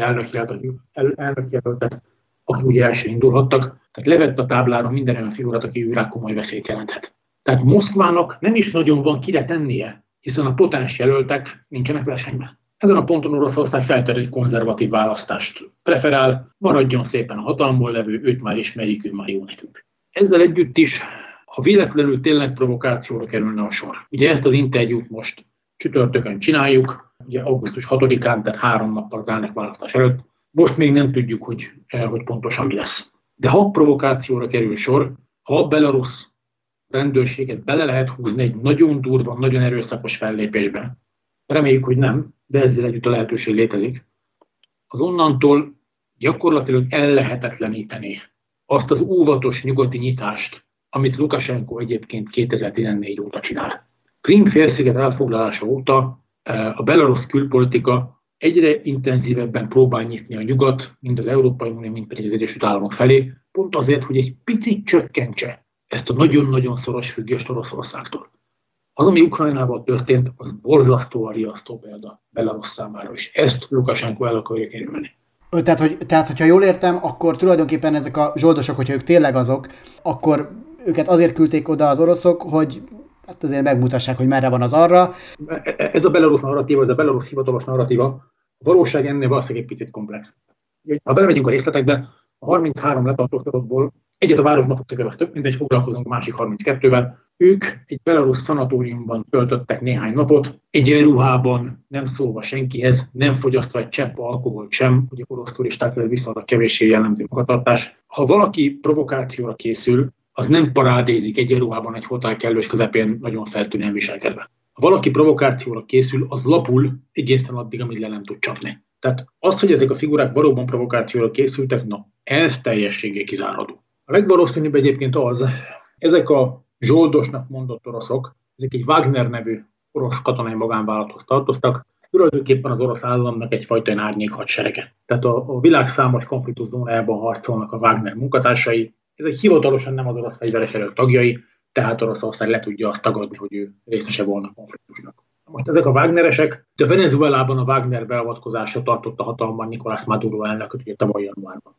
elnökjelöltet, akik ugye első indulhattak. Tehát levett a tábláról minden olyan figurát, aki őrá komoly veszélyt jelenthet. Tehát Moszkvának nem is nagyon van kire tennie hiszen a potens jelöltek nincsenek versenyben. Ezen a ponton Oroszország felter egy konzervatív választást. Preferál, maradjon szépen a hatalmon levő, őt már ismerjük, ő már jó nekünk. Ezzel együtt is, ha véletlenül tényleg provokációra kerülne a sor. Ugye ezt az interjút most csütörtökön csináljuk, ugye augusztus 6-án, tehát három nappal az választás előtt. Most még nem tudjuk, hogy, eh, hogy pontosan mi lesz. De ha provokációra kerül sor, ha Belarus rendőrséget bele lehet húzni egy nagyon durva, nagyon erőszakos fellépésbe, reméljük, hogy nem, de ezzel együtt a lehetőség létezik, az onnantól gyakorlatilag ellehetetleníteni azt az óvatos nyugati nyitást, amit Lukasenko egyébként 2014 óta csinál. Krim félsziget elfoglalása óta eh, a belarusz külpolitika egyre intenzívebben próbál nyitni a nyugat, mind az Európai Unió, mind pedig az Egyesült Államok felé, pont azért, hogy egy picit csökkentse ezt a nagyon-nagyon szoros függést Oroszországtól. Az, ami Ukrajnával történt, az borzasztóan riasztó példa Belarus számára, és ezt Lukasenko el akarja kerülni. Tehát, hogy, tehát, hogyha jól értem, akkor tulajdonképpen ezek a zsoldosok, hogyha ők tényleg azok, akkor őket azért küldték oda az oroszok, hogy hát azért megmutassák, hogy merre van az arra. Ez a belarusz narratíva, ez a belarusz hivatalos narratíva, a valóság ennél valószínűleg egy picit komplex. Ha belemegyünk a részletekbe, a 33 letartóztatottból egyet a városban fogtak el, az több, mint egy foglalkozunk a másik 32-vel. Ők egy belarusz szanatóriumban töltöttek néhány napot, egy ruhában, nem szólva senkihez, nem fogyasztva egy csepp alkoholt sem, ugye orosz turisták viszonylag kevéssé jellemző magatartás. Ha valaki provokációra készül, az nem parádézik egyenruhában egy hotel kellős közepén nagyon feltűnően viselkedve. Ha valaki provokációra készül, az lapul egészen addig, amíg le nem tud csapni. Tehát az, hogy ezek a figurák valóban provokációra készültek, na, ez teljességé kizárható. A legvalószínűbb egyébként az, ezek a zsoldosnak mondott oroszok, ezek egy Wagner nevű orosz katonai magánvállalathoz tartoztak, tulajdonképpen az orosz államnak egyfajta árnyék hadserege. Tehát a, a világ számos konfliktus zónájában harcolnak a Wagner munkatársai, ezek hivatalosan nem az orosz fegyveres erők tagjai, tehát Oroszország le tudja azt tagadni, hogy ő részese volna a konfliktusnak. Most ezek a Wagneresek, de Venezuelában a Wagner beavatkozása tartotta hatalman Nicolás Maduro elnököt, ugye tavaly januárban.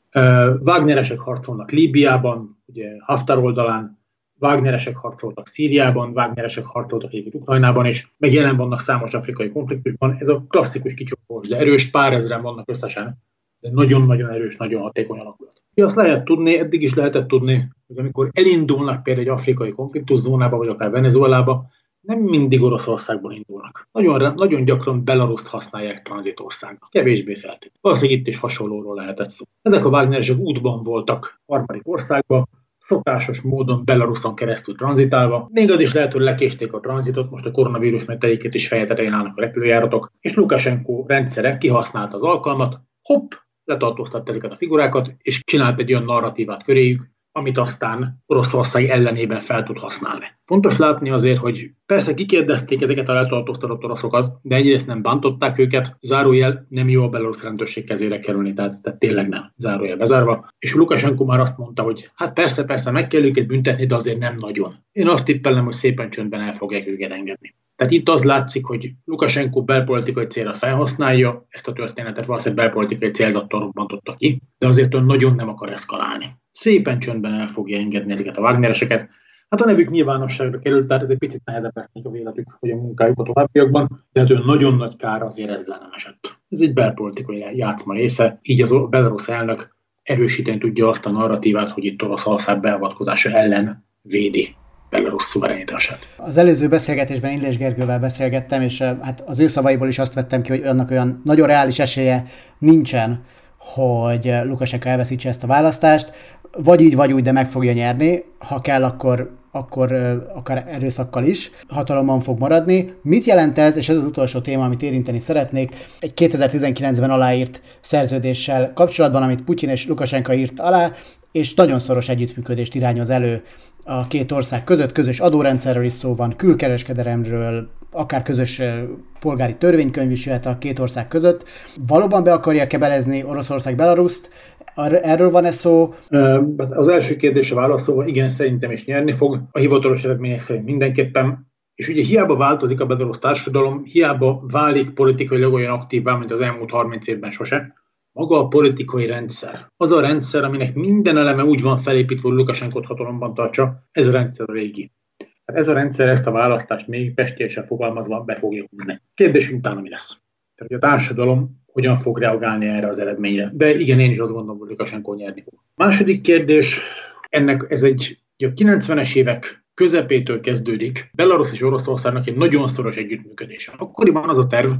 Wagneresek harcolnak Líbiában, ugye Haftar oldalán, Wagneresek harcoltak Szíriában, Wagneresek harcoltak egyébként Ukrajnában, és meg jelen vannak számos afrikai konfliktusban. Ez a klasszikus kicsopós, de erős pár ezeren vannak összesen, de nagyon-nagyon erős, nagyon hatékony alakulat. Azt lehet tudni, eddig is lehetett tudni, hogy amikor elindulnak például egy afrikai konfliktuszónába, vagy akár Venezuelába, nem mindig Oroszországból indulnak. Nagyon, nagyon gyakran Belaruszt használják tranzitországnak. Kevésbé feltűnt. Valószínűleg itt is hasonlóról lehetett szó. Ezek a Wagneresek útban voltak harmadik országba, szokásos módon Belaruson keresztül tranzitálva. Még az is lehet, hogy lekésték a tranzitot, most a koronavírus meteiket is fejetetején állnak a repülőjáratok, és Lukashenko rendszere kihasználta az alkalmat, hopp, letartóztatta ezeket a figurákat, és csinált egy olyan narratívát köréjük, amit aztán Oroszország ellenében fel tud használni. Fontos látni azért, hogy persze kikérdezték ezeket a letartóztatott oroszokat, de egyrészt nem bántották őket, zárójel nem jó a belorusz rendőrség kezére kerülni, tehát, tehát tényleg nem, zárójel bezárva. És Lukashenko már azt mondta, hogy hát persze, persze, meg kell őket büntetni, de azért nem nagyon. Én azt tippelem, hogy szépen csöndben el fogják őket engedni. Tehát itt az látszik, hogy Lukashenko belpolitikai célra felhasználja ezt a történetet, valószínűleg belpolitikai célzattal robbantotta ki, de azért ön nagyon nem akar eszkalálni. Szépen csöndben el fogja engedni ezeket a Wagnereseket. Hát a nevük nyilvánosságra került, tehát ez egy picit nehezebb lesz a véletük, hogy a munkájuk a továbbiakban, de hát nagyon nagy kár azért ezzel nem esett. Ez egy belpolitikai játszma része, így az Belarus elnök erősíteni tudja azt a narratívát, hogy itt Oroszország beavatkozása ellen védi Belarus szuverenitását. Az előző beszélgetésben Illés Gergővel beszélgettem, és hát az ő szavaiból is azt vettem ki, hogy annak olyan nagyon reális esélye nincsen, hogy Lukashenko elveszítse ezt a választást, vagy így, vagy úgy, de meg fogja nyerni, ha kell, akkor akkor akár erőszakkal is. Hatalomban fog maradni. Mit jelent ez, és ez az utolsó téma, amit érinteni szeretnék, egy 2019-ben aláírt szerződéssel kapcsolatban, amit Putyin és Lukasenka írt alá, és nagyon szoros együttműködést irányoz elő a két ország között, közös adórendszerről is szó van, külkereskedelemről, akár közös polgári törvénykönyv is jöhet a két ország között. Valóban be akarja kebelezni Oroszország Belaruszt, Erről van-e szó? Hát az első kérdése válaszolva, igen, szerintem is nyerni fog. A hivatalos eredmények szerint mindenképpen. És ugye hiába változik a bedarusz társadalom, hiába válik politikailag olyan aktívvá, mint az elmúlt 30 évben sose, maga a politikai rendszer. Az a rendszer, aminek minden eleme úgy van felépítve, hogy Lukasenkot hatalomban tartsa, ez a rendszer a régi. Ez a rendszer ezt a választást még pestésen fogalmazva be fogja húzni. Kérdés utána mi lesz? Tehát a társadalom hogyan fog reagálni erre az eredményre. De igen, én is azt gondolom, hogy Lukasenko nyerni fog. Második kérdés, ennek ez egy a 90-es évek közepétől kezdődik Belarus és Oroszországnak egy nagyon szoros együttműködése. Akkoriban az a terv,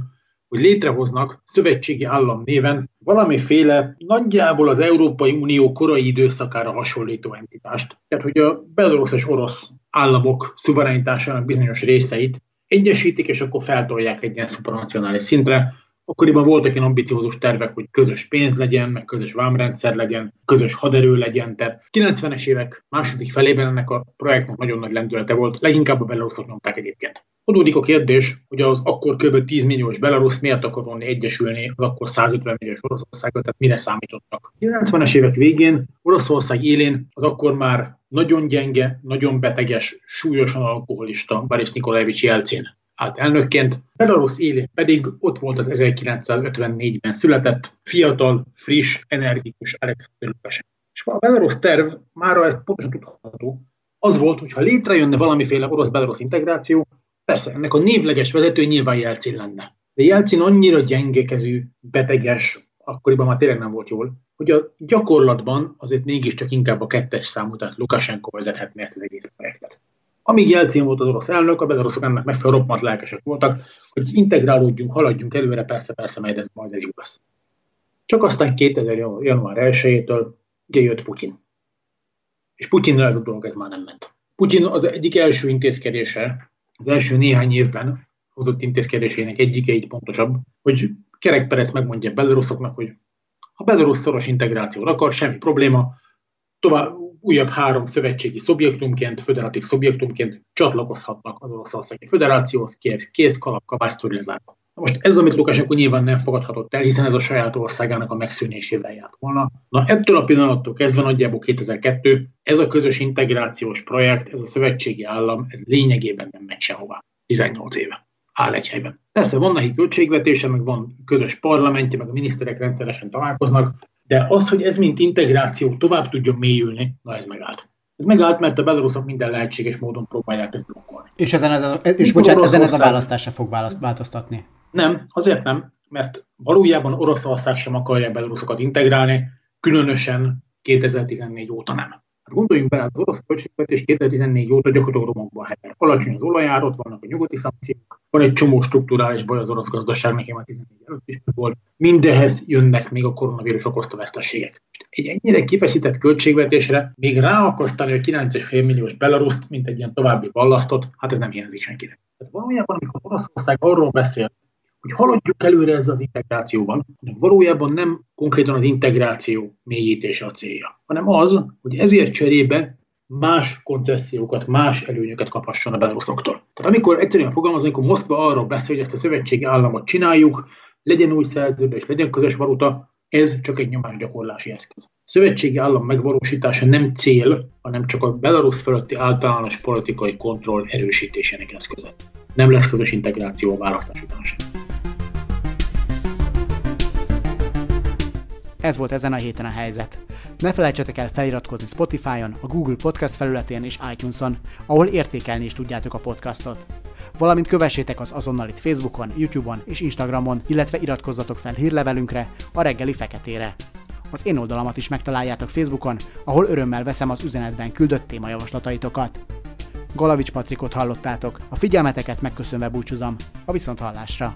hogy létrehoznak szövetségi állam néven valamiféle nagyjából az Európai Unió korai időszakára hasonlító entitást. Tehát, hogy a belorusz és orosz államok szuverenitásának bizonyos részeit egyesítik, és akkor feltolják egy ilyen szupranacionális szintre, Akkoriban voltak ilyen ambiciózus tervek, hogy közös pénz legyen, meg közös vámrendszer legyen, közös haderő legyen. Tehát 90-es évek második felében ennek a projektnek nagyon nagy lendülete volt, leginkább a belaruszok nyomták egyébként. Adódik a kérdés, hogy az akkor kb. 10 milliós Belarus miért akar volna egyesülni az akkor 150 milliós Oroszországgal, tehát mire számítottak. 90-es évek végén Oroszország élén az akkor már nagyon gyenge, nagyon beteges, súlyosan alkoholista Boris Nikolaevics Jelcin állt elnökként, Belarus élén pedig ott volt az 1954-ben született, fiatal, friss, energikus Alexander Lukashenko. És a Belarus terv, már ezt pontosan tudható, az volt, hogy ha létrejönne valamiféle orosz-belarus integráció, persze ennek a névleges vezető nyilván Jelcin lenne. De Jelcin annyira gyengekezű, beteges, akkoriban már tényleg nem volt jól, hogy a gyakorlatban azért mégiscsak inkább a kettes számú, tehát Lukashenko vezethetné ezt az egész projektet. Amíg Jelcin volt az orosz elnök, a beloruszok ennek megfelelő roppant lelkesek voltak, hogy integrálódjunk, haladjunk előre, persze, persze, majd ez, majd ez jó lesz. Csak aztán 2000. január 1-től ugye jött Putyin. És Putyinnal ez a dolog ez már nem ment. Putyin az egyik első intézkedése, az első néhány évben hozott intézkedésének egyike így pontosabb, hogy Kerek Perez megmondja Belarusoknak, hogy ha Belarus szoros integrációt akar, semmi probléma, tovább, újabb három szövetségi szubjektumként, föderatív szubjektumként csatlakozhatnak az Oroszországi Föderációhoz, kész kalapka vásztorilezárva. Most ez, amit Lukasenko nyilván nem fogadhatott el, hiszen ez a saját országának a megszűnésével járt volna. Na ettől a pillanattól kezdve nagyjából 2002 ez a közös integrációs projekt, ez a szövetségi állam, ez lényegében nem megy sehová. 18 éve áll egy helyben. Persze van neki költségvetése, meg van közös parlamentje, meg a miniszterek rendszeresen találkoznak, de az, hogy ez mint integráció tovább tudjon mélyülni, na ez megállt. Ez megállt, mert a beloruszok minden lehetséges módon próbálják ezt blokkolni. És, ezen ez a, és bocsánat, ezen ez a választásra fog választ, változtatni? Nem, azért nem, mert valójában Oroszország sem akarja beloruszokat integrálni, különösen 2014 óta nem. Hát gondoljunk bele, az orosz költségvetés 2014 óta gyakorlatilag romokban hever. Alacsony az olajár, ott vannak a nyugati szankciók, van egy csomó strukturális baj az orosz gazdaságnak, már 14 előtt is volt. Mindehez jönnek még a koronavírus okozta veszteségek. Egy ennyire kifeszített költségvetésre még ráakasztani a 9,5 milliós Belaruszt, mint egy ilyen további ballasztot, hát ez nem hiányzik senkinek. Tehát valójában, amikor Oroszország arról beszél, hogy haladjuk előre ezzel az integrációban, hanem valójában nem konkrétan az integráció mélyítése a célja, hanem az, hogy ezért cserébe más koncesziókat, más előnyöket kaphasson a belaruszoktól. Tehát amikor egyszerűen fogalmazunk, amikor Moszkva arról beszél, hogy ezt a szövetségi államot csináljuk, legyen új szerződés, legyen közös valuta, ez csak egy nyomásgyakorlási eszköz. A szövetségi állam megvalósítása nem cél, hanem csak a Belarus fölötti általános politikai kontroll erősítésének eszköze. Nem lesz közös integráció a választás után sem. Ez volt ezen a héten a helyzet. Ne felejtsetek el feliratkozni Spotify-on, a Google Podcast felületén és iTunes-on, ahol értékelni is tudjátok a podcastot. Valamint kövessétek az azonnal itt Facebookon, YouTube-on és Instagramon, illetve iratkozzatok fel hírlevelünkre, a reggeli feketére. Az én oldalamat is megtaláljátok Facebookon, ahol örömmel veszem az üzenetben küldött témajavaslataitokat. Galavics Patrikot hallottátok, a figyelmeteket megköszönve búcsúzom, a viszonthallásra!